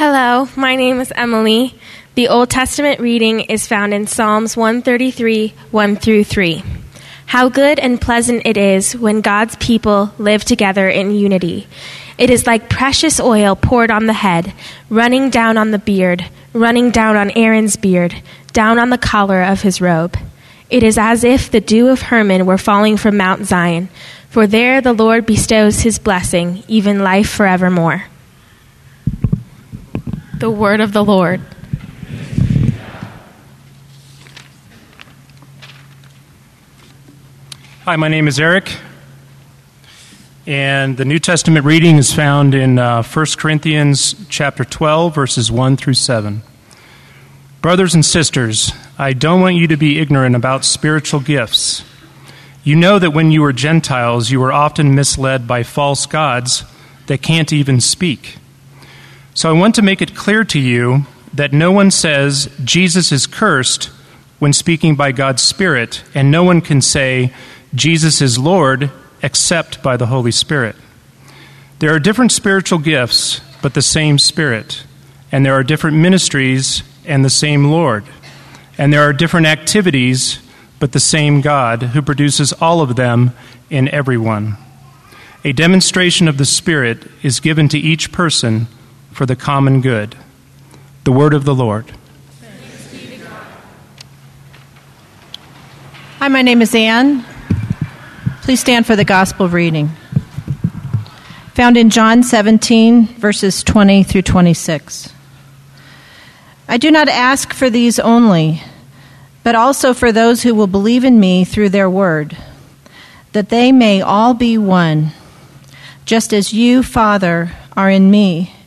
Hello, my name is Emily. The Old Testament reading is found in Psalms 133, 1 through 3. How good and pleasant it is when God's people live together in unity. It is like precious oil poured on the head, running down on the beard, running down on Aaron's beard, down on the collar of his robe. It is as if the dew of Hermon were falling from Mount Zion, for there the Lord bestows his blessing, even life forevermore. The word of the Lord. Hi, my name is Eric, and the New Testament reading is found in uh, 1 Corinthians chapter 12, verses 1 through 7. Brothers and sisters, I don't want you to be ignorant about spiritual gifts. You know that when you were Gentiles, you were often misled by false gods that can't even speak. So I want to make it clear to you that no one says Jesus is cursed when speaking by God's Spirit, and no one can say Jesus is Lord except by the Holy Spirit. There are different spiritual gifts, but the same Spirit. And there are different ministries and the same Lord. And there are different activities, but the same God who produces all of them in everyone. A demonstration of the Spirit is given to each person for the common good. The word of the Lord. Hi, my name is Anne. Please stand for the gospel reading. Found in John 17, verses 20 through 26. I do not ask for these only, but also for those who will believe in me through their word, that they may all be one, just as you, Father, are in me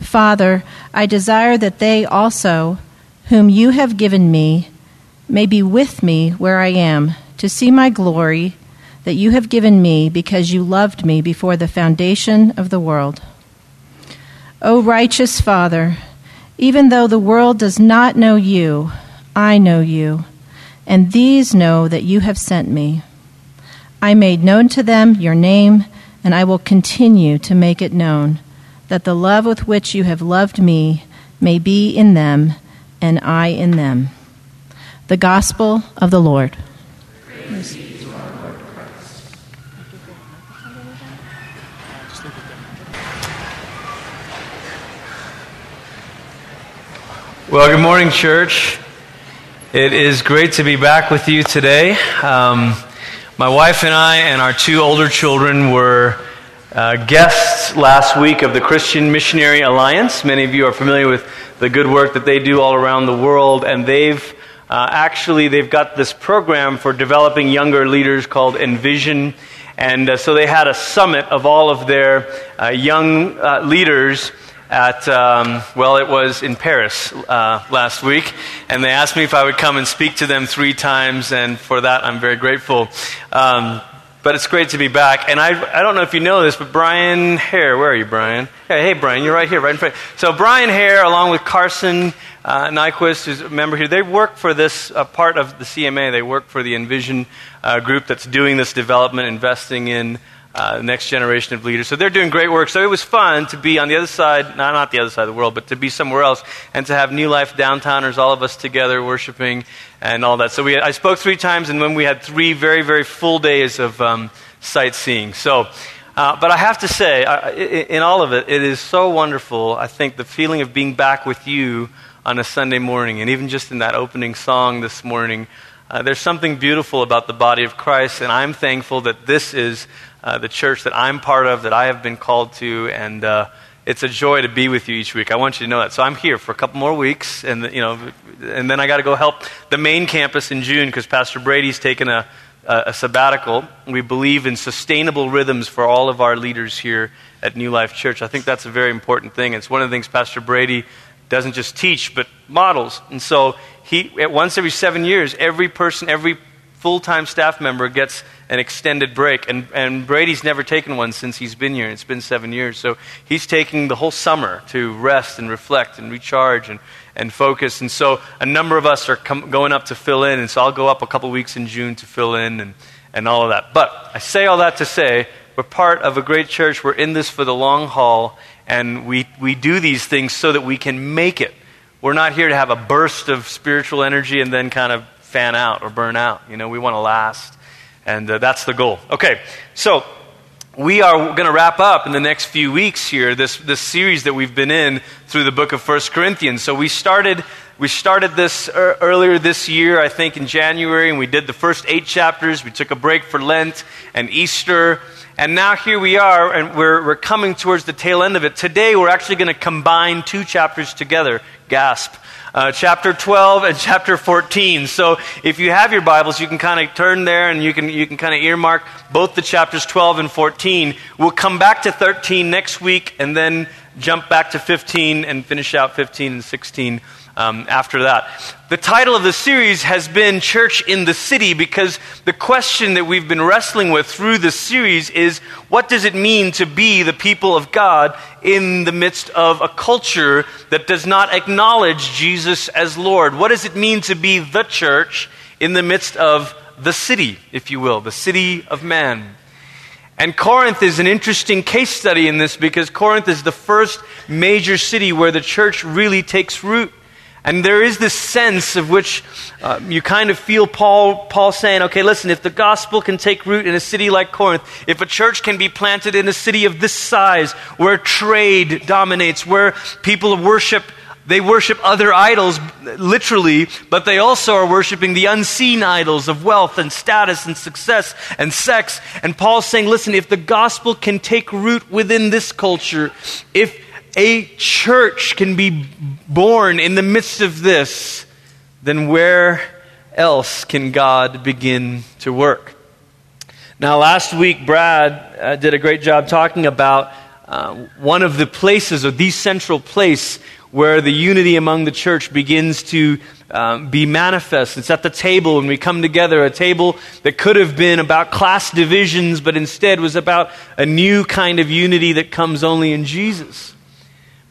Father, I desire that they also, whom you have given me, may be with me where I am, to see my glory that you have given me because you loved me before the foundation of the world. O righteous Father, even though the world does not know you, I know you, and these know that you have sent me. I made known to them your name, and I will continue to make it known that the love with which you have loved me may be in them and I in them. The Gospel of the Lord. Well, good morning, church. It is great to be back with you today. Um, my wife and I and our two older children were uh, guests last week of the Christian Missionary Alliance. Many of you are familiar with the good work that they do all around the world, and they've uh, actually they've got this program for developing younger leaders called Envision, and uh, so they had a summit of all of their uh, young uh, leaders at, um, well, it was in Paris uh, last week, and they asked me if I would come and speak to them three times, and for that I'm very grateful. Um, but it's great to be back. And I, I don't know if you know this, but Brian Hare, where are you, Brian? Hey, hey Brian, you're right here, right in front. So Brian Hare, along with Carson uh, Nyquist, who's a member here, they work for this uh, part of the CMA. They work for the Envision uh, group that's doing this development, investing in uh, next generation of leaders. So they're doing great work. So it was fun to be on the other side, not, the other side of the world, but to be somewhere else and to have New Life Downtowners, all of us together worshiping and all that. So we, I spoke three times, and then we had three very, very full days of um, sightseeing. So, uh, but I have to say, uh, in all of it, it is so wonderful. I think the feeling of being back with you on a Sunday morning, and even just in that opening song this morning, uh, there's something beautiful about the body of Christ, and I'm thankful that this is uh, the church that I'm part of, that I have been called to, and uh, it's a joy to be with you each week. I want you to know that. So I'm here for a couple more weeks, and you know, and then I got to go help the main campus in June because Pastor Brady's taken a, a, a sabbatical. We believe in sustainable rhythms for all of our leaders here at New Life Church. I think that's a very important thing. It's one of the things Pastor Brady doesn't just teach, but models. And so he, once every seven years, every person, every full time staff member gets an extended break. And, and Brady's never taken one since he's been here. It's been seven years. So he's taking the whole summer to rest and reflect and recharge and, and focus. And so a number of us are com- going up to fill in. And so I'll go up a couple weeks in June to fill in and, and all of that. But I say all that to say we're part of a great church. We're in this for the long haul. And we, we do these things so that we can make it. We're not here to have a burst of spiritual energy and then kind of fan out or burn out. You know, we want to last. And uh, that's the goal. Okay, so we are going to wrap up in the next few weeks here this, this series that we've been in through the book of First Corinthians. So we started, we started this er, earlier this year, I think in January, and we did the first eight chapters. We took a break for Lent and Easter. And now here we are, and we're, we're coming towards the tail end of it. Today, we're actually going to combine two chapters together. Gasp. Uh, chapter 12 and chapter 14. So if you have your Bibles, you can kind of turn there and you can, you can kind of earmark both the chapters 12 and 14. We'll come back to 13 next week and then jump back to 15 and finish out 15 and 16 um, after that. The title of the series has been Church in the City because the question that we've been wrestling with through this series is what does it mean to be the people of God in the midst of a culture that does not acknowledge Jesus as Lord? What does it mean to be the church in the midst of the city, if you will, the city of man? And Corinth is an interesting case study in this because Corinth is the first major city where the church really takes root. And there is this sense of which uh, you kind of feel Paul, Paul saying, okay, listen, if the gospel can take root in a city like Corinth, if a church can be planted in a city of this size, where trade dominates, where people worship, they worship other idols, literally, but they also are worshiping the unseen idols of wealth and status and success and sex. And Paul's saying, listen, if the gospel can take root within this culture, if a church can be born in the midst of this, then where else can God begin to work? Now, last week, Brad uh, did a great job talking about uh, one of the places, or the central place, where the unity among the church begins to um, be manifest. It's at the table when we come together, a table that could have been about class divisions, but instead was about a new kind of unity that comes only in Jesus.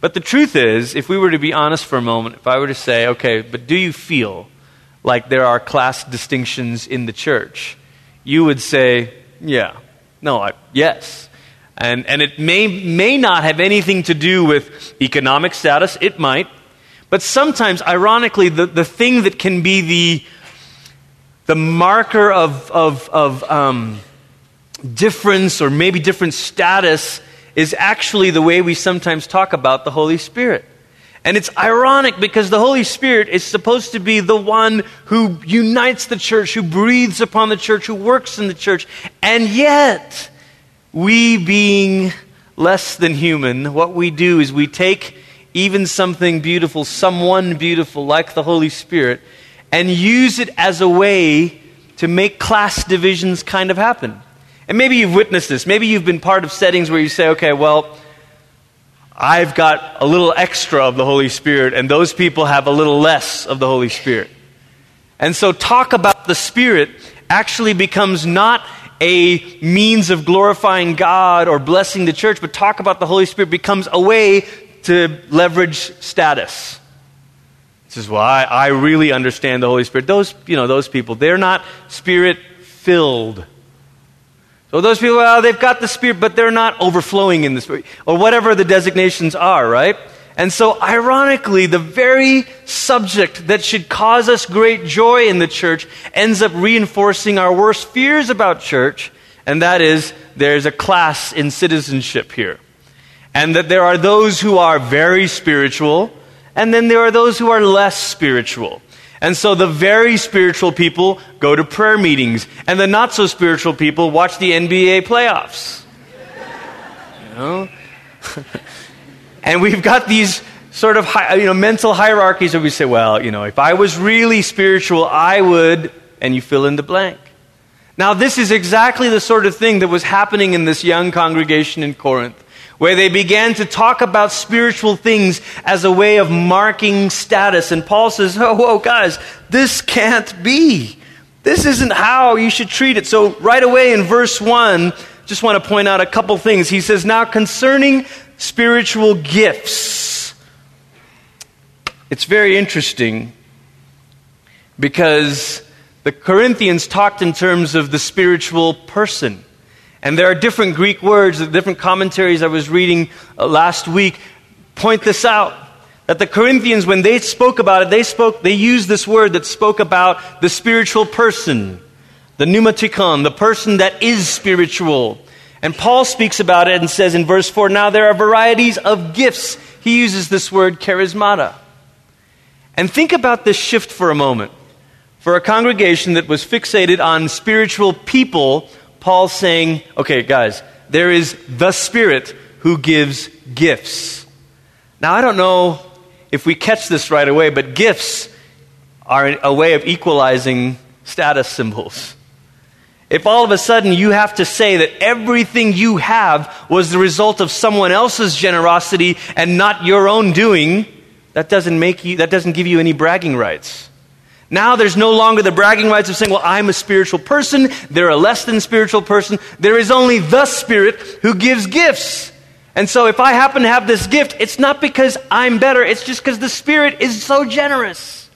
But the truth is, if we were to be honest for a moment, if I were to say, okay, but do you feel like there are class distinctions in the church? You would say, yeah. No, I, yes. And, and it may, may not have anything to do with economic status. It might. But sometimes, ironically, the, the thing that can be the, the marker of, of, of um, difference or maybe different status is actually the way we sometimes talk about the Holy Spirit. And it's ironic because the Holy Spirit is supposed to be the one who unites the church, who breathes upon the church, who works in the church. And yet, we being less than human, what we do is we take even something beautiful, someone beautiful like the Holy Spirit, and use it as a way to make class divisions kind of happen. And maybe you've witnessed this. Maybe you've been part of settings where you say, okay, well, I've got a little extra of the Holy Spirit, and those people have a little less of the Holy Spirit. And so, talk about the Spirit actually becomes not a means of glorifying God or blessing the church, but talk about the Holy Spirit becomes a way to leverage status. This is why I really understand the Holy Spirit. Those, you know, those people, they're not spirit filled. So those people, well, they've got the Spirit, but they're not overflowing in the Spirit, or whatever the designations are, right? And so, ironically, the very subject that should cause us great joy in the church ends up reinforcing our worst fears about church, and that is there's a class in citizenship here. And that there are those who are very spiritual, and then there are those who are less spiritual. And so the very spiritual people go to prayer meetings, and the not so spiritual people watch the NBA playoffs. You know? and we've got these sort of you know, mental hierarchies where we say, well, you know, if I was really spiritual, I would, and you fill in the blank. Now, this is exactly the sort of thing that was happening in this young congregation in Corinth where they began to talk about spiritual things as a way of marking status. And Paul says, Oh, whoa, guys, this can't be. This isn't how you should treat it. So, right away in verse 1, just want to point out a couple things. He says, Now concerning spiritual gifts, it's very interesting because the Corinthians talked in terms of the spiritual person. And there are different Greek words, different commentaries I was reading uh, last week point this out. That the Corinthians, when they spoke about it, they spoke, they used this word that spoke about the spiritual person, the pneumatikon, the person that is spiritual. And Paul speaks about it and says in verse 4 now there are varieties of gifts. He uses this word charismata. And think about this shift for a moment. For a congregation that was fixated on spiritual people, Paul's saying, okay, guys, there is the Spirit who gives gifts. Now, I don't know if we catch this right away, but gifts are a way of equalizing status symbols. If all of a sudden you have to say that everything you have was the result of someone else's generosity and not your own doing, that doesn't make you that doesn't give you any bragging rights. Now there's no longer the bragging rights of saying, well, I'm a spiritual person, they're a less than spiritual person. There is only the Spirit who gives gifts. And so if I happen to have this gift, it's not because I'm better, it's just because the Spirit is so generous.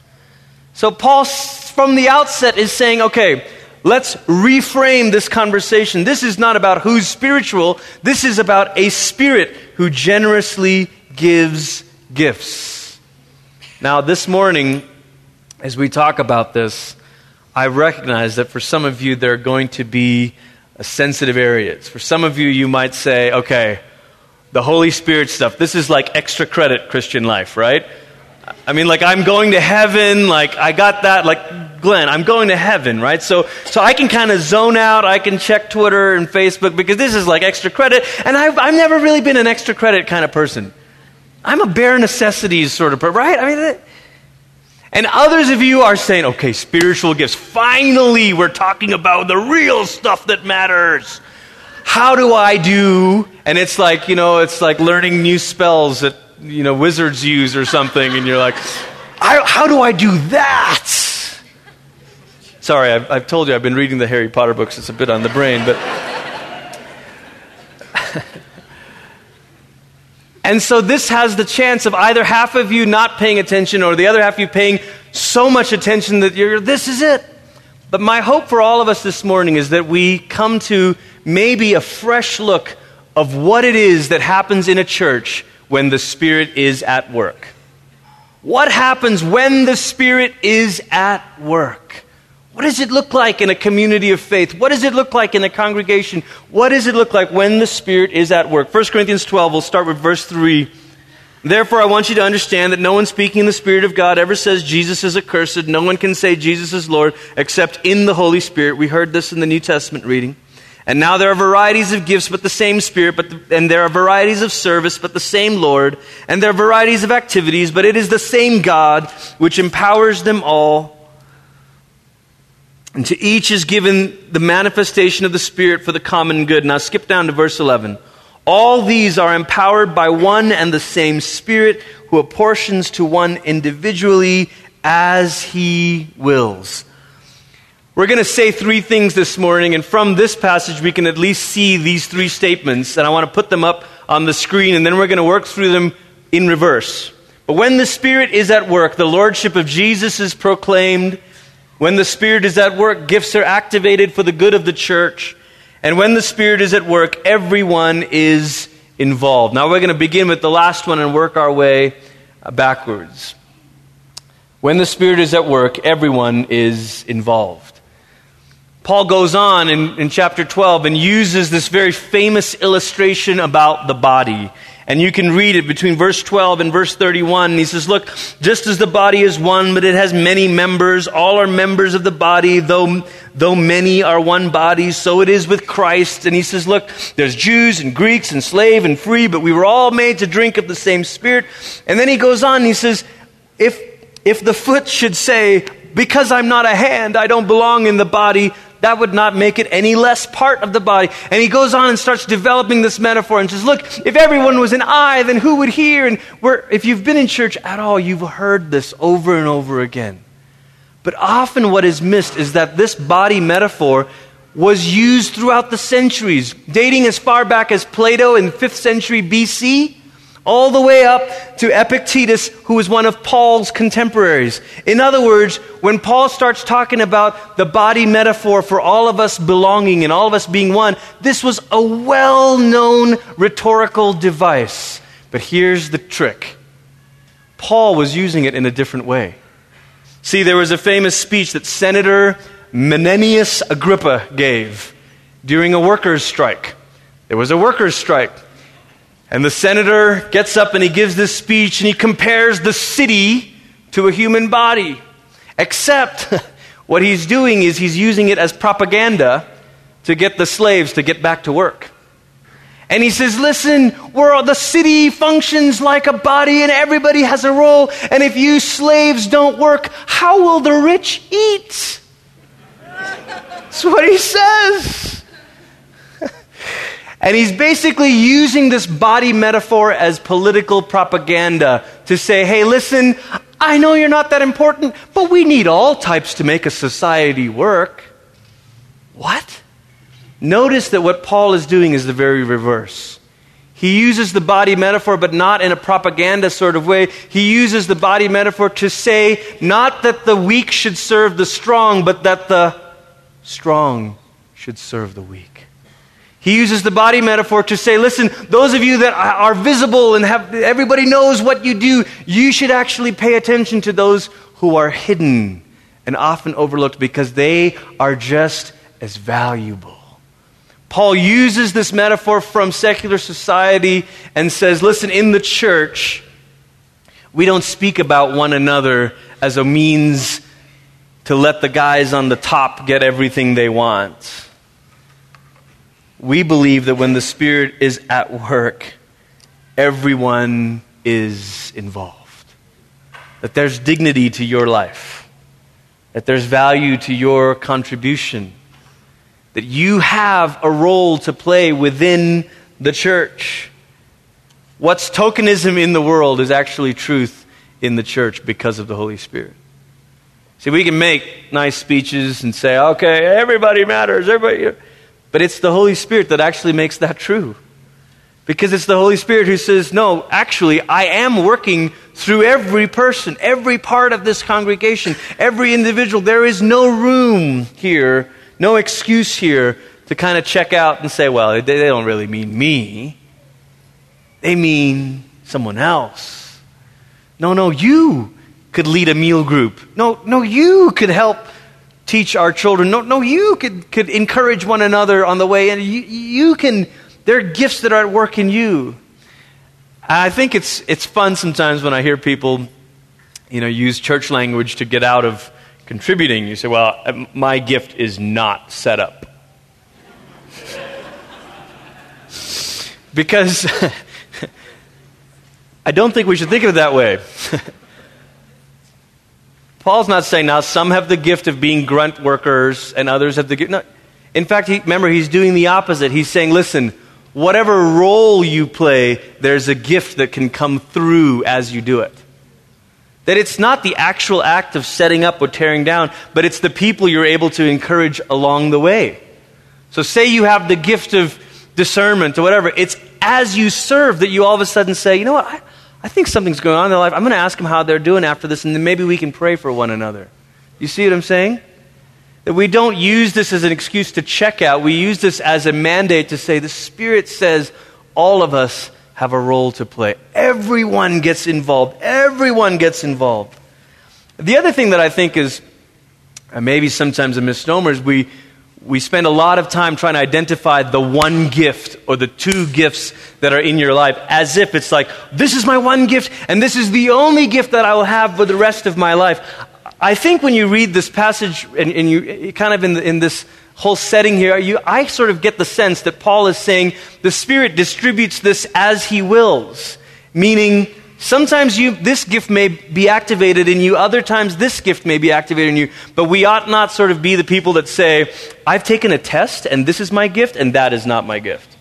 So Paul, from the outset, is saying, okay, let's reframe this conversation. This is not about who's spiritual, this is about a Spirit who generously gives gifts. Now, this morning, as we talk about this, I recognize that for some of you, there are going to be sensitive areas. For some of you, you might say, okay, the Holy Spirit stuff. This is like extra credit Christian life, right? I mean, like I'm going to heaven, like I got that, like Glenn, I'm going to heaven, right? So, so I can kind of zone out, I can check Twitter and Facebook because this is like extra credit, and I've, I've never really been an extra credit kind of person. I'm a bare necessities sort of person, right? I mean, and others of you are saying, okay, spiritual gifts. Finally, we're talking about the real stuff that matters how do I do? And it's like, you know, it's like learning new spells that, you know, wizards use or something. And you're like, how do I do that? Sorry, I've, I've, told you I've been reading the Harry Potter books. It's a bit on the brain, but. And so this has the chance of either half of you not paying attention or the other half of you paying so much attention that you're, this is it. But my hope for all of us this morning is that we come to maybe a fresh look of what it is that happens in a church when the Spirit is at work. What happens when the Spirit is at work? What does it look like in a community of faith? What does it look like in a congregation? What does it look like when the Spirit is at work? 1 Corinthians 12, we'll start with verse 3. Therefore, I want you to understand that no one speaking in the Spirit of God ever says Jesus is accursed. No one can say Jesus is Lord except in the Holy Spirit. We heard this in the New Testament reading. And now there are varieties of gifts, but the same Spirit, but the, and there are varieties of service, but the same Lord. And there are varieties of activities, but it is the same God which empowers them all. And to each is given the manifestation of the Spirit for the common good. Now skip down to verse 11. All these are empowered by one and the same Spirit who apportions to one individually as he wills. We're going to say three things this morning, and from this passage, we can at least see these three statements, and I want to put them up on the screen, and then we're going to work through them in reverse. But when the Spirit is at work, the Lordship of Jesus is proclaimed. When the Spirit is at work, gifts are activated for the good of the church. And when the Spirit is at work, everyone is involved. Now we're going to begin with the last one and work our way uh, backwards. When the Spirit is at work, everyone is involved. Paul goes on in, in chapter 12 and uses this very famous illustration about the body. And you can read it between verse 12 and verse 31. And he says, Look, just as the body is one, but it has many members, all are members of the body, though, though many are one body, so it is with Christ. And he says, Look, there's Jews and Greeks and slave and free, but we were all made to drink of the same Spirit. And then he goes on he says, If, if the foot should say, Because I'm not a hand, I don't belong in the body, that would not make it any less part of the body. And he goes on and starts developing this metaphor and says, Look, if everyone was an eye, then who would hear? And if you've been in church at all, you've heard this over and over again. But often what is missed is that this body metaphor was used throughout the centuries, dating as far back as Plato in 5th century BC all the way up to Epictetus, who was one of Paul's contemporaries. In other words, when Paul starts talking about the body metaphor for all of us belonging and all of us being one, this was a well known rhetorical device. But here's the trick Paul was using it in a different way. See, there was a famous speech that Senator Menenius Agrippa gave during a workers' strike. There was a workers' strike. And the senator gets up and he gives this speech and he compares the city to a human body. Except what he's doing is he's using it as propaganda to get the slaves to get back to work. And he says, listen, where the city functions like a body and everybody has a role. And if you slaves don't work, how will the rich eat? That's what he says. And he's basically using this body metaphor as political propaganda to say, hey, listen, I know you're not that important, but we need all types to make a society work. What? Notice that what Paul is doing is the very reverse. He uses the body metaphor, but not in a propaganda sort of way. He uses the body metaphor to say not that the weak should serve the strong, but that the strong should serve the weak. He uses the body metaphor to say, listen, those of you that are visible and have everybody knows what you do, you should actually pay attention to those who are hidden and often overlooked because they are just as valuable. Paul uses this metaphor from secular society and says, listen, in the church, we don't speak about one another as a means to let the guys on the top get everything they want we believe that when the Spirit is at work, everyone is involved. That there's dignity to your life, that there's value to your contribution, that you have a role to play within the church. What's tokenism in the world is actually truth in the church because of the Holy Spirit. See, we can make nice speeches and say, okay, everybody matters, everybody. But it's the Holy Spirit that actually makes that true. Because it's the Holy Spirit who says, no, actually, I am working through every person, every part of this congregation, every individual. There is no room here, no excuse here to kind of check out and say, well, they, don't really mean me. They mean someone else. No, no, you could lead a meal group. No, no, you could help teach our children. No, no, you could, could encourage one another on the way, and you, you can, there are gifts that are at work in you. I think it's, it's fun sometimes when I hear people, you know, use church language to get out of contributing. You say, well, my gift is not set up. because I don't think we should think of it that way. Paul's not saying now some have the gift of being grunt workers and others have the gift. No. In fact, he, remember, he's doing the opposite. He's saying, listen, whatever role you play, there's a gift that can come through as you do it. That it's not the actual act of setting up or tearing down, but it's the people you're able to encourage along the way. So, say you have the gift of discernment or whatever, it's as you serve that you all of a sudden say, you know what, I, I think something's going on in their life. I'm going to ask them how they're doing after this, and then maybe we can pray for one another. You see what I'm saying? That we don't use this as an excuse to check out. We use this as a mandate to say the Spirit says all of us have a role to play. Everyone gets involved. Everyone gets involved. The other thing that I think is uh, maybe sometimes a misnomer is we, we spend a lot of time trying to identify the one gift or the two gifts that are in your life as if it's like, this is my one gift and this is the only gift that I will have for the rest of my life. I think when you read this passage and, and you kind of in, the, in this whole setting here, you, I sort of get the sense that Paul is saying the Spirit distributes this as he wills, meaning Sometimes you, this gift may be activated in you, other times this gift may be activated in you, but we ought not sort of be the people that say, I've taken a test and this is my gift and that is not my gift.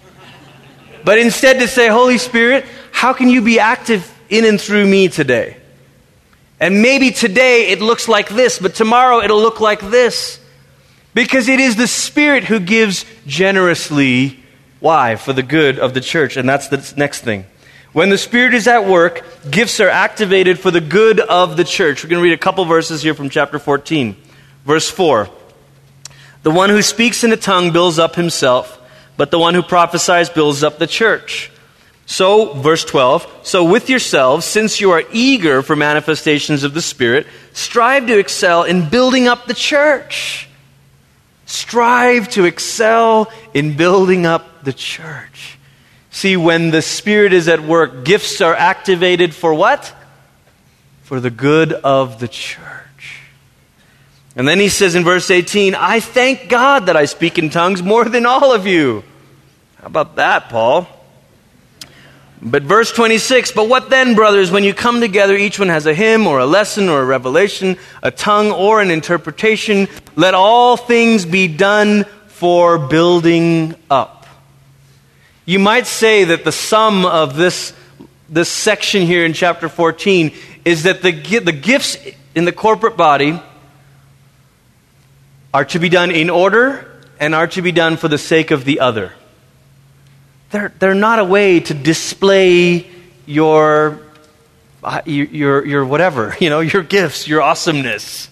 But instead to say, Holy Spirit, how can you be active in and through me today? And maybe today it looks like this, but tomorrow it'll look like this. Because it is the Spirit who gives generously. Why? For the good of the church. And that's the next thing. When the Spirit is at work, gifts are activated for the good of the church. We're going to read a couple verses here from chapter 14. Verse 4. The one who speaks in a tongue builds up himself, but the one who prophesies builds up the church. So, verse 12, so with yourselves, since you are eager for manifestations of the Spirit, strive to excel in building up the church. Strive to excel in building up the church. See, when the Spirit is at work, gifts are activated for what? For the good of the church. And then he says in verse 18, I thank God that I speak in tongues more than all of you. How about that, Paul? But verse 26, but what then, brothers, when you come together, each one has a hymn or a lesson or a revelation, a tongue or an interpretation. Let all things be done for building up. You might say that the sum of this, this section here in chapter 14 is that the, the gifts in the corporate body are to be done in order and are to be done for the sake of the other. They're, they're not a way to display your, uh, your, your whatever, you know, your gifts, your awesomeness.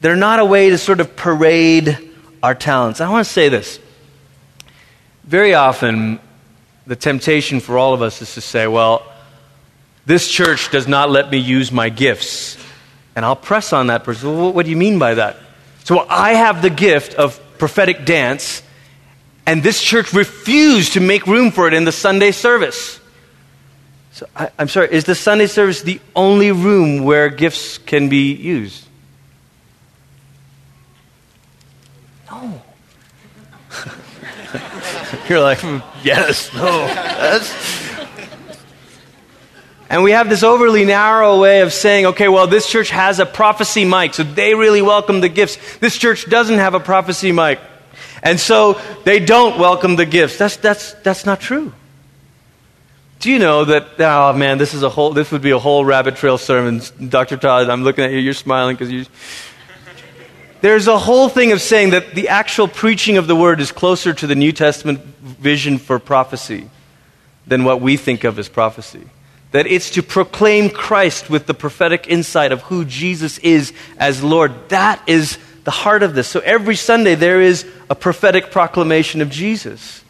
They're not a way to sort of parade our talents. I want to say this. Very often, the temptation for all of us is to say, well, this church does not let me use my gifts. And I'll press on that person. Well, what do you mean by that? So I have the gift of prophetic dance, and this church refused to make room for it in the Sunday service. So I, am sorry, is the Sunday service the only room where gifts can be used? No. You're like, hmm, yes, no. And we have this overly narrow way of saying, okay, well, this church has a prophecy mic, so they really welcome the gifts. This church doesn't have a prophecy mic. And so they don't welcome the gifts. That's, that's, that's not true. Do you know that, oh man, this is a whole, this would be a whole rabbit trail sermon. Dr. Todd, I'm looking at you, you're smiling because you. There's a whole thing of saying that the actual preaching of the word is closer to the New Testament vision for prophecy than what we think of as prophecy. That it's to proclaim Christ with the prophetic insight of who Jesus is as Lord. That is the heart of this. So every Sunday there is a prophetic proclamation of Jesus.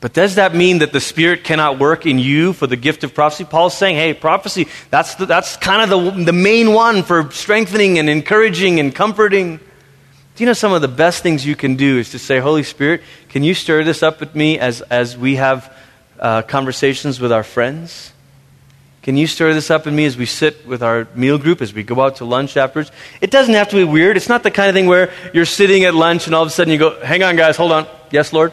But does that mean that the Spirit cannot work in you for the gift of prophecy? Paul's saying, hey, prophecy, that's, the, that's kind of the, the main one for strengthening and encouraging and comforting. Do you know some of the best things you can do is to say, Holy Spirit, can you stir this up with me as, as we have uh, conversations with our friends? Can you stir this up in me as we sit with our meal group, as we go out to lunch afterwards? It doesn't have to be weird. It's not the kind of thing where you're sitting at lunch and all of a sudden you go, hang on, guys, hold on. Yes, Lord?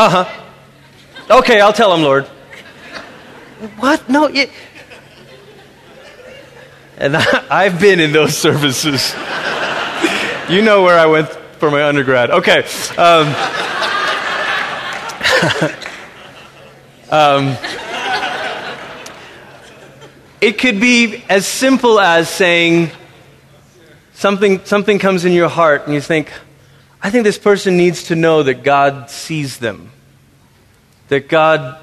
Uh huh. Okay, I'll tell him, Lord. What? No, it. And I, have been in those services. you know where I went for my undergrad. Okay. Um, um, it could be as simple as saying something, something comes in your heart and you think, I think this person needs to know that God sees them, that God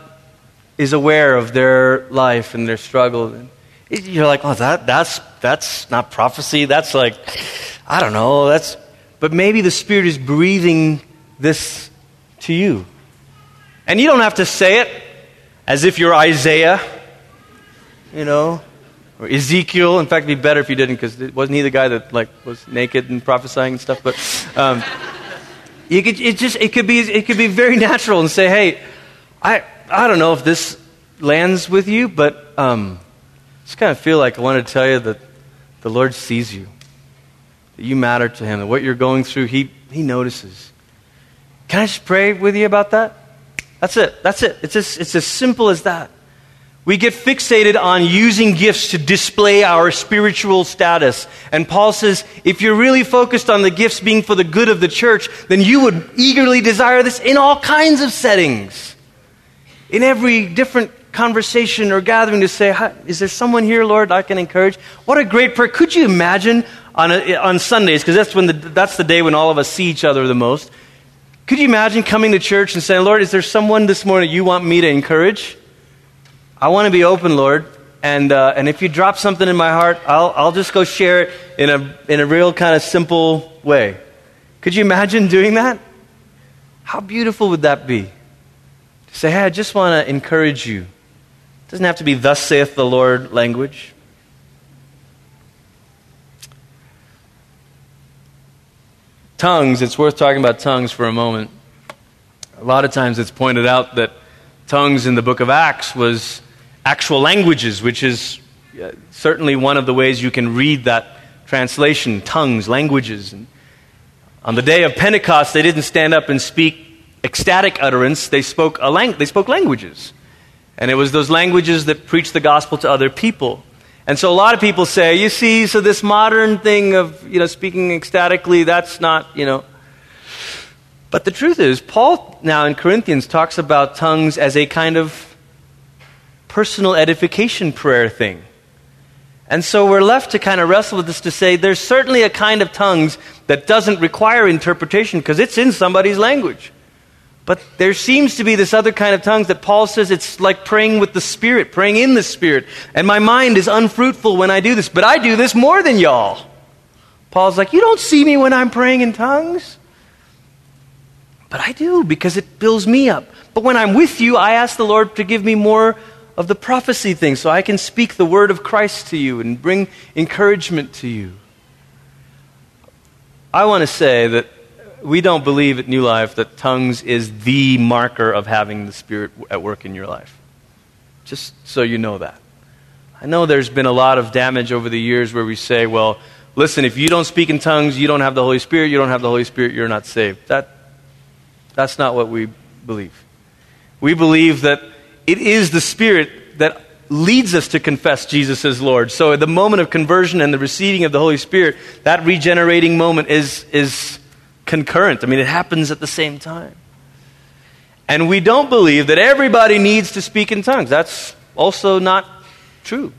is aware of their life and their struggle. You're like, oh, that, that's, that's not prophecy. That's like, I don't know. That's, but maybe the Spirit is breathing this to you. And you don't have to say it as if you're Isaiah you know, or Ezekiel. In fact, it'd be better if you didn't, because wasn't he the guy that like was naked and prophesying and stuff? But um, you could it just it could be it could be very natural and say, hey, I I don't know if this lands with you, but um, just kind of feel like I want to tell you that the Lord sees you, that you matter to Him, that what you're going through, He He notices. Can I just pray with you about that? That's it. That's it. It's as, it's as simple as that. We get fixated on using gifts to display our spiritual status. And Paul says, if you're really focused on the gifts being for the good of the church, then you would eagerly desire this in all kinds of settings. In every different conversation or gathering to say, Is there someone here, Lord, I can encourage? What a great prayer. Could you imagine on, a, on Sundays, because that's, when that's the day when all of us see each other the most. Could you imagine coming to church and saying, Lord, is there someone this morning you want me to encourage? I want to be open, Lord. And, uh, and if you drop something in my heart, I'll, I'll just go share it in a, in a real kind of simple way. Could you imagine doing that? How beautiful would that be? To say, hey, I just want to encourage you. It doesn't have to be thus saith the Lord language. Tongues, it's worth talking about tongues for a moment. A lot of times it's pointed out that tongues in the book of Acts was actual languages, which is uh, certainly one of the ways you can read that translation tongues, languages. And on the day of Pentecost, they didn't stand up and speak ecstatic utterance, they spoke, a lang- they spoke languages. And it was those languages that preached the gospel to other people. And so a lot of people say, you see, so this modern thing of, you know, speaking ecstatically, that's not, you know. But the truth is, Paul now in Corinthians talks about tongues as a kind of personal edification prayer thing. And so we're left to kind of wrestle with this to say there's certainly a kind of tongues that doesn't require interpretation because it's in somebody's language. But there seems to be this other kind of tongues that Paul says it's like praying with the Spirit, praying in the Spirit. And my mind is unfruitful when I do this, but I do this more than y'all. Paul's like, You don't see me when I'm praying in tongues. But I do because it builds me up. But when I'm with you, I ask the Lord to give me more of the prophecy thing so I can speak the word of Christ to you and bring encouragement to you. I want to say that we don't believe at New Life that tongues is the marker of having the Spirit at work in your life. Just so you know that. I know there's been a lot of damage over the years where we say, well, listen, if you don't speak in tongues, you don't have the Holy Spirit. You don't have the Holy Spirit, you're not saved. That, that's not what we believe. We believe that it is the Spirit that leads us to confess Jesus as Lord. So at the moment of conversion and the receiving of the Holy Spirit, that regenerating moment is, is concurrent. I mean, it happens at the same time. And we don't believe that everybody needs to speak in tongues. That's also not true.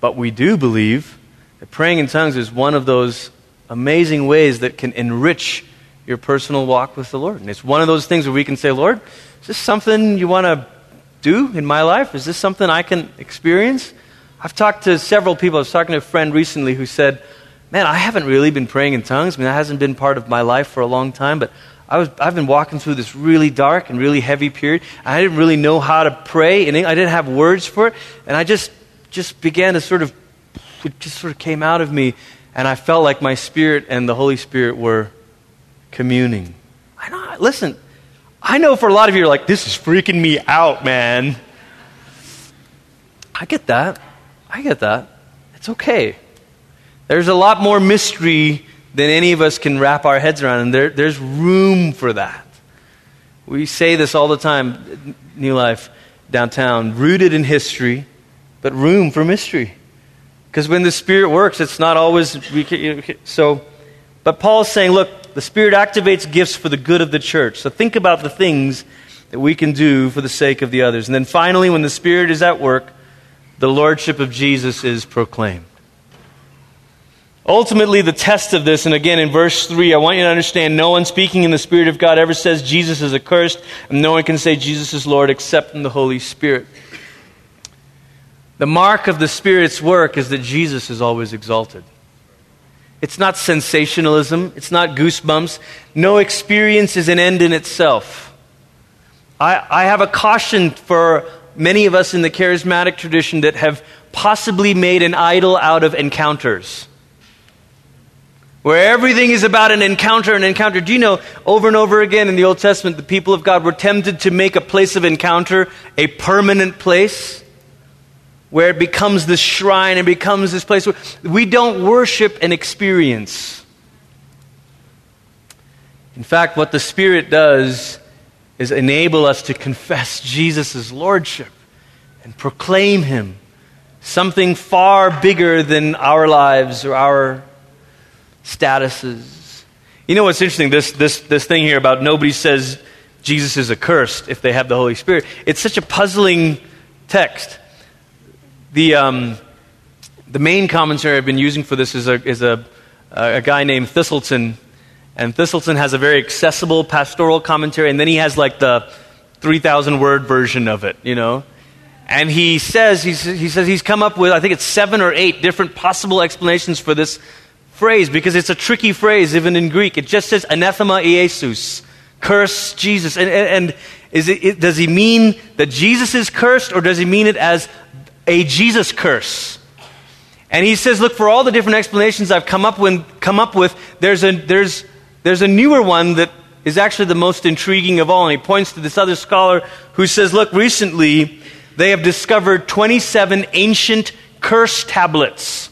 But we do believe that praying in tongues is one of those amazing ways that can enrich your personal walk with the Lord. And it's one of those things where we can say, Lord, is this something you want to do in my life? Is this something I can experience? I've talked to several people. I was talking to a friend recently who said, man, I haven't really been praying in tongues. I mean, that hasn't been part of my life for a long time, but I was, I've been walking through this really dark and really heavy period. I didn't really know how to pray, and I didn't have words for it. And I just, just began to sort of, it just sort of came out of me, and I felt like my spirit and the Holy Spirit were communing. I know, listen, I know for a lot of you are like, this is freaking me out, man. I get that. I get that. It's okay. There's a lot more mystery than any of us can wrap our heads around, and there, there's room for that. We say this all the time, New Life downtown, rooted in history, but room for mystery. Because when the Spirit works, it's not always. So, but Paul's saying, look, the Spirit activates gifts for the good of the church. So think about the things that we can do for the sake of the others. And then finally, when the Spirit is at work, the Lordship of Jesus is proclaimed. Ultimately, the test of this, and again in verse 3, I want you to understand no one speaking in the Spirit of God ever says Jesus is accursed, and no one can say Jesus is Lord except in the Holy Spirit. The mark of the Spirit's work is that Jesus is always exalted. It's not sensationalism, it's not goosebumps. No experience is an end in itself. I, I have a caution for many of us in the charismatic tradition that have possibly made an idol out of encounters where everything is about an encounter, an encounter. Do you know, over and over again in the Old Testament, the people of God were tempted to make a place of encounter a permanent place? Where it becomes this shrine and becomes this place where we don't worship an experience. In fact, what the Spirit does is enable us to confess Jesus' lordship and proclaim him something far bigger than our lives or our statuses. You know what's interesting? This, this, this thing here about nobody says Jesus is accursed if they have the Holy Spirit. It's such a puzzling text. The, um, the main commentary I've been using for this is a, is a, a guy named Thiselton. And Thiselton has a very accessible pastoral commentary, and then he has like the 3,000 word version of it, you know? And he says, he says he's come up with, I think it's seven or eight different possible explanations for this phrase because it's a tricky phrase, even in Greek. It just says anathema Iesus, curse Jesus. And, and, and is it, it, does he mean that Jesus is cursed, or does he mean it as a Jesus curse? And he says, look, for all the different explanations I've come up with, come up with there's, a, there's, there's a newer one that is actually the most intriguing of all. And he points to this other scholar who says, look, recently they have discovered 27 ancient curse tablets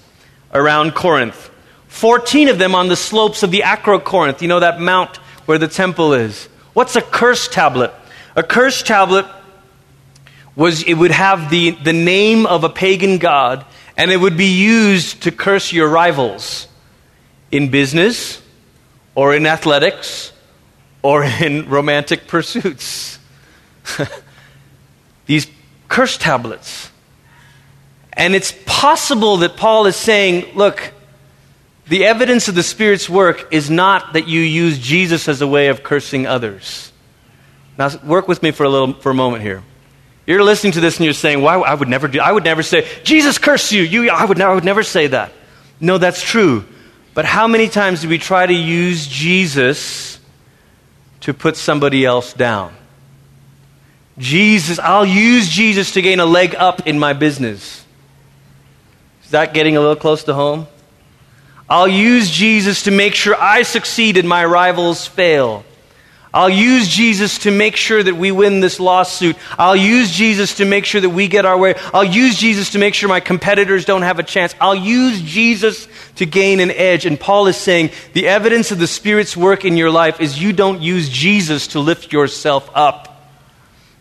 around Corinth. 14 of them on the slopes of the Acrocorinth, you know, that mount where the temple is. What's a curse tablet? A curse tablet was, it would have the, the name of a pagan god, and it would be used to curse your rivals in business, or in athletics, or in romantic pursuits. These curse tablets. And it's possible that Paul is saying, look, the evidence of the Spirit's work is not that you use Jesus as a way of cursing others. Now, work with me for a little for a moment here. You're listening to this and you're saying, "Why I would never do? I would never say Jesus curse you. You, I would, I would never say that." No, that's true. But how many times do we try to use Jesus to put somebody else down? Jesus, I'll use Jesus to gain a leg up in my business. Is that getting a little close to home? I'll use Jesus to make sure I succeed and my rivals fail. I'll use Jesus to make sure that we win this lawsuit. I'll use Jesus to make sure that we get our way. I'll use Jesus to make sure my competitors don't have a chance. I'll use Jesus to gain an edge. And Paul is saying the evidence of the Spirit's work in your life is you don't use Jesus to lift yourself up.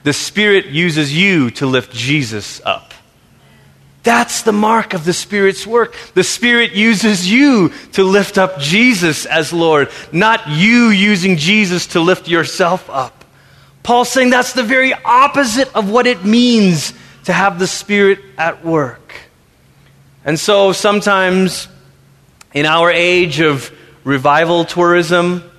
The Spirit uses you to lift Jesus up. That's the mark of the Spirit's work. The Spirit uses you to lift up Jesus as Lord, not you using Jesus to lift yourself up. Paul's saying that's the very opposite of what it means to have the Spirit at work. And so sometimes in our age of revival tourism,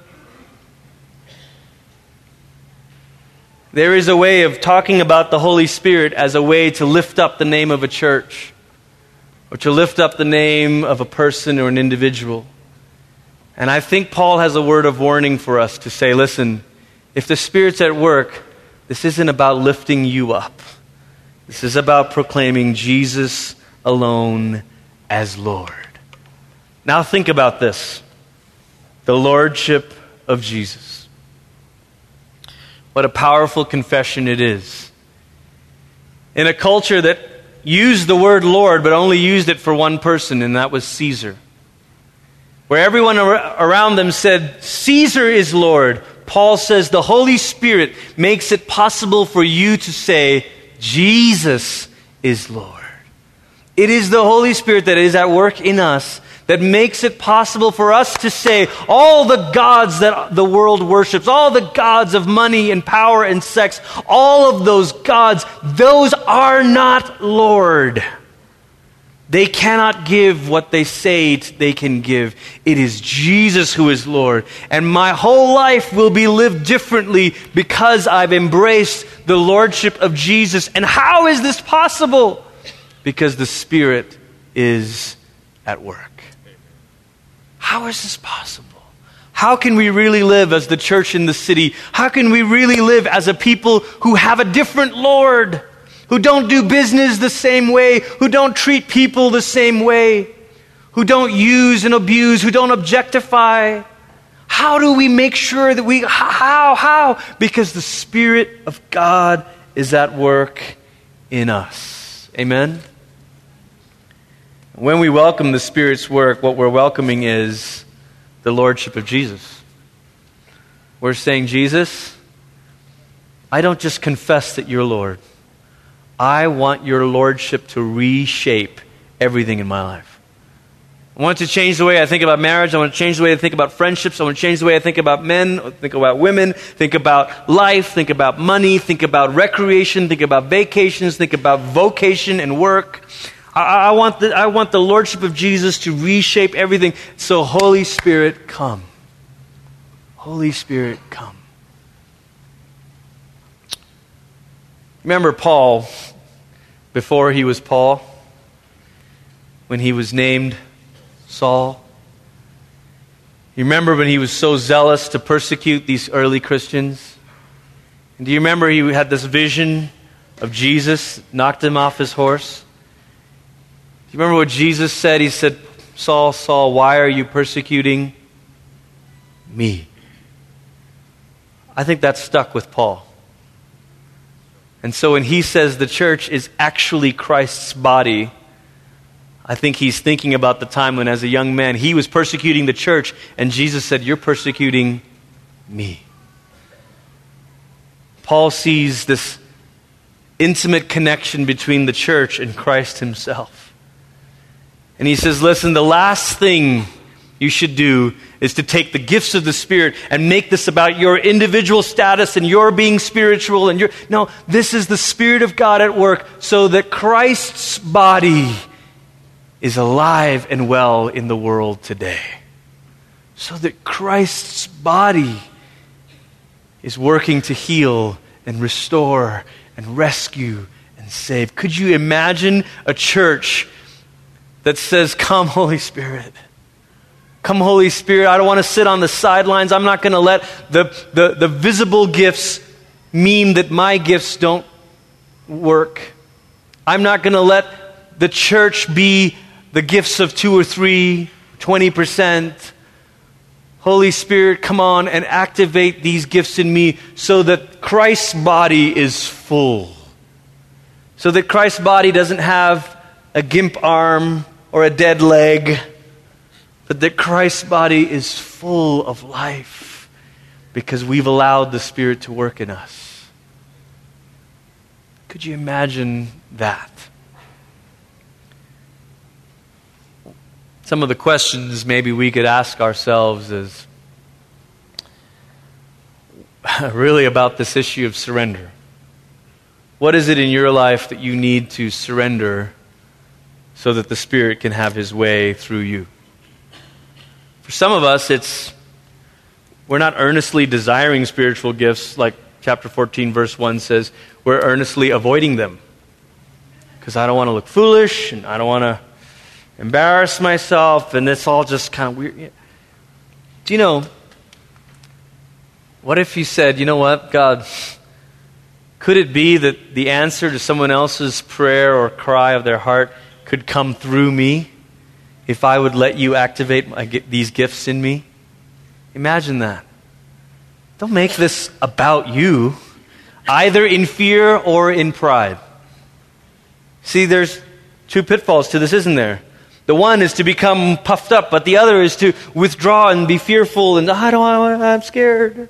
There is a way of talking about the Holy Spirit as a way to lift up the name of a church or to lift up the name of a person or an individual. And I think Paul has a word of warning for us to say listen, if the Spirit's at work, this isn't about lifting you up. This is about proclaiming Jesus alone as Lord. Now think about this the Lordship of Jesus. What a powerful confession it is. In a culture that used the word Lord, but only used it for one person, and that was Caesar. Where everyone around them said, Caesar is Lord, Paul says the Holy Spirit makes it possible for you to say, Jesus is Lord. It is the Holy Spirit that is at work in us that makes it possible for us to say all the gods that the world worships, all the gods of money and power and sex, all of those gods, those are not Lord. They cannot give what they say they can give. It is Jesus who is Lord. And my whole life will be lived differently because I've embraced the Lordship of Jesus. And how is this possible? Because the Spirit is at work. How is this possible? How can we really live as the church in the city? How can we really live as a people who have a different Lord? Who don't do business the same way, who don't treat people the same way, who don't use and abuse, who don't objectify. How do we make sure that we, how, how? Because the Spirit of God is at work in us. Amen? When we welcome the Spirit's work, what we're welcoming is the Lordship of Jesus. We're saying, Jesus, I don't just confess that you're Lord. I want your Lordship to reshape everything in my life. I want to change the way I think about marriage. I want to change the way I think about friendships. I want to change the way I think about men, think about women, think about life, think about money, think about recreation, think about vacations, think about vocation and work. I, I, want, the, I want the Lordship of Jesus to reshape everything. So, Holy Spirit, come. Holy Spirit, come. Remember Paul before he was Paul? When he was named Saul? You remember when he was so zealous to persecute these early Christians? And do you remember he had this vision of Jesus, knocked him off his horse? You remember what Jesus said? He said, Saul, Saul, why are you persecuting me? I think that stuck with Paul. And so when he says the church is actually Christ's body, I think he's thinking about the time when, as a young man, he was persecuting the church, and Jesus said, You're persecuting me. Paul sees this intimate connection between the church and Christ himself. And he says, Listen, the last thing you should do is to take the gifts of the Spirit and make this about your individual status and your being spiritual and your. No, this is the Spirit of God at work so that Christ's body is alive and well in the world today. So that Christ's body is working to heal and restore and rescue and save. Could you imagine a church that says, Come, Holy Spirit? Come, Holy Spirit. I don't want to sit on the sidelines. I'm not going to let the, the, the visible gifts mean that my gifts don't work. I'm not going to let the church be the gifts of two or three, 20%. Holy Spirit, come on and activate these gifts in me so that Christ's body is full. So that Christ's body doesn't have a gimp arm or a dead leg, but that Christ's body is full of life because we've allowed the Spirit to work in us. Could you imagine that? Some of the questions maybe we could ask ourselves is really about this issue of surrender. What is it in your life that you need to surrender so that the Spirit can have His way through you? For some of us, it's we're not earnestly desiring spiritual gifts, like chapter 14, verse 1 says, we're earnestly avoiding them. Because I don't want to look foolish and I don't want to embarrass myself, and it's all just kind of weird. Do you know, what if you said, you know what, God, could it be that the answer to someone else's prayer or cry of their heart could come through me if I would let you activate my, these gifts in me? Imagine that. Don't make this about you, either in fear or in pride. See, there's two pitfalls to this, isn't there? The one is to become puffed up, but the other is to withdraw and be fearful and I don't I'm scared.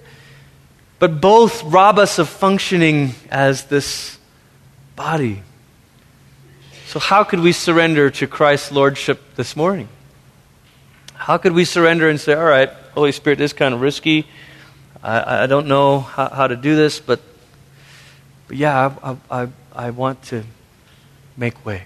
But both rob us of functioning as this body. So how could we surrender to Christ's lordship this morning? How could we surrender and say, all right, Holy Spirit, this is kind of risky. I, I don't know how, how, to do this, but, but yeah, I, I, I want to make way.